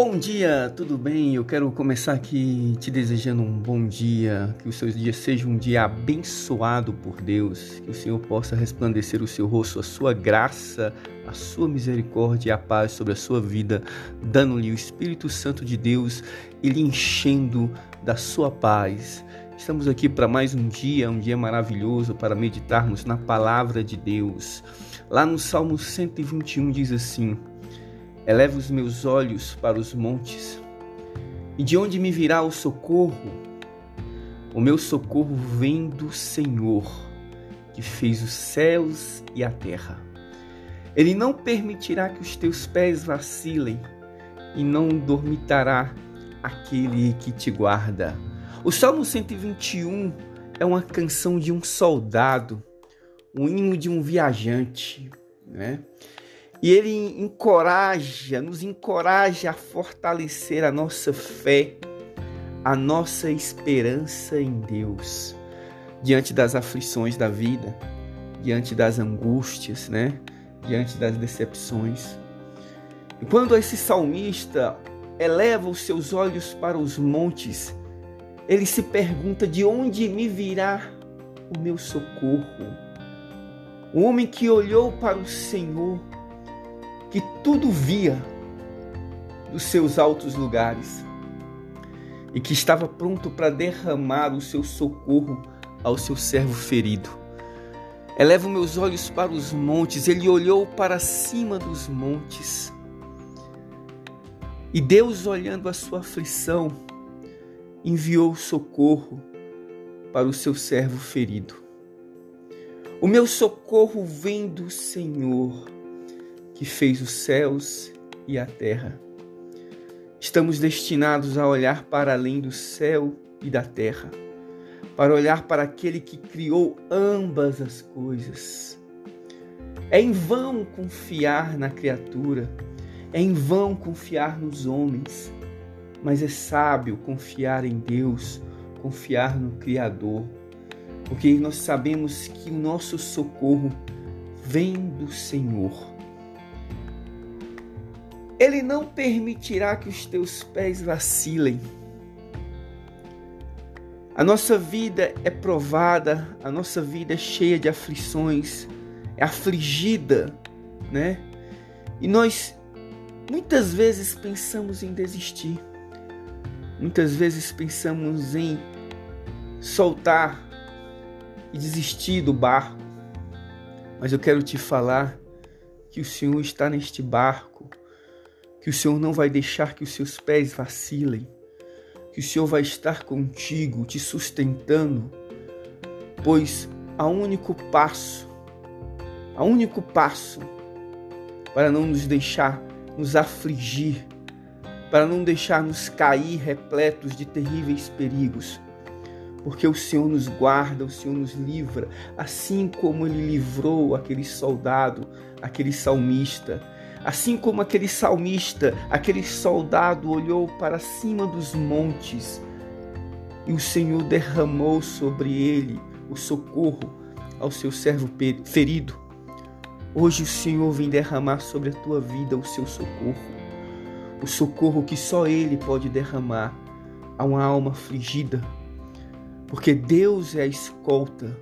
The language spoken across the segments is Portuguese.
Bom dia, tudo bem? Eu quero começar aqui te desejando um bom dia, que o seu dia seja um dia abençoado por Deus, que o Senhor possa resplandecer o seu rosto, a sua graça, a sua misericórdia e a paz sobre a sua vida, dando-lhe o Espírito Santo de Deus e lhe enchendo da sua paz. Estamos aqui para mais um dia, um dia maravilhoso para meditarmos na palavra de Deus. Lá no Salmo 121 diz assim: Eleva os meus olhos para os montes. E de onde me virá o socorro? O meu socorro vem do Senhor, que fez os céus e a terra. Ele não permitirá que os teus pés vacilem e não dormitará aquele que te guarda. O Salmo 121 é uma canção de um soldado, um hino de um viajante, né? E ele encoraja, nos encoraja a fortalecer a nossa fé, a nossa esperança em Deus, diante das aflições da vida, diante das angústias, né? Diante das decepções. E quando esse salmista eleva os seus olhos para os montes, ele se pergunta: de onde me virá o meu socorro? O homem que olhou para o Senhor que tudo via dos seus altos lugares e que estava pronto para derramar o seu socorro ao seu servo ferido. Elevo meus olhos para os montes, ele olhou para cima dos montes. E Deus, olhando a sua aflição, enviou socorro para o seu servo ferido. O meu socorro vem do Senhor que fez os céus e a terra. Estamos destinados a olhar para além do céu e da terra, para olhar para aquele que criou ambas as coisas. É em vão confiar na criatura, é em vão confiar nos homens, mas é sábio confiar em Deus, confiar no Criador, porque nós sabemos que o nosso socorro vem do Senhor. Ele não permitirá que os teus pés vacilem. A nossa vida é provada, a nossa vida é cheia de aflições, é afligida, né? E nós muitas vezes pensamos em desistir. Muitas vezes pensamos em soltar e desistir do barco. Mas eu quero te falar que o Senhor está neste barco que o Senhor não vai deixar que os seus pés vacilem, que o Senhor vai estar contigo, te sustentando, pois há um único passo, há um único passo para não nos deixar nos afligir, para não deixar nos cair repletos de terríveis perigos, porque o Senhor nos guarda, o Senhor nos livra, assim como ele livrou aquele soldado, aquele salmista Assim como aquele salmista, aquele soldado olhou para cima dos montes e o Senhor derramou sobre ele o socorro ao seu servo ferido. Hoje o Senhor vem derramar sobre a tua vida o seu socorro, o socorro que só Ele pode derramar a uma alma afligida, porque Deus é a escolta,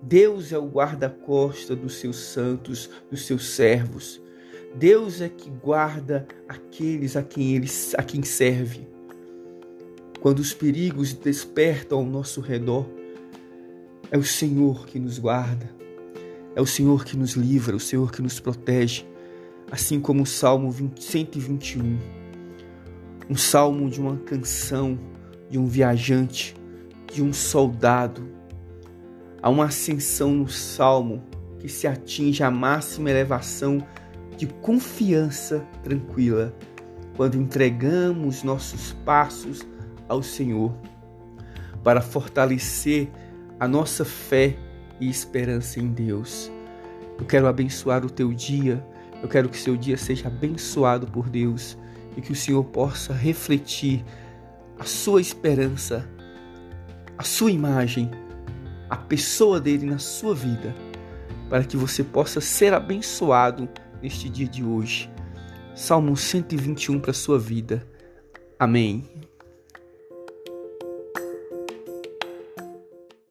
Deus é o guarda-costa dos seus santos, dos seus servos. Deus é que guarda aqueles a quem ele a quem serve. Quando os perigos despertam ao nosso redor, é o Senhor que nos guarda. É o Senhor que nos livra, o Senhor que nos protege, assim como o Salmo 20, 121. Um salmo de uma canção, de um viajante, de um soldado. Há uma ascensão no salmo que se atinge à máxima elevação de confiança tranquila quando entregamos nossos passos ao Senhor para fortalecer a nossa fé e esperança em Deus. Eu quero abençoar o teu dia, eu quero que seu dia seja abençoado por Deus e que o Senhor possa refletir a sua esperança, a sua imagem, a pessoa dele na sua vida, para que você possa ser abençoado neste dia de hoje. Salmo 121 para sua vida. Amém.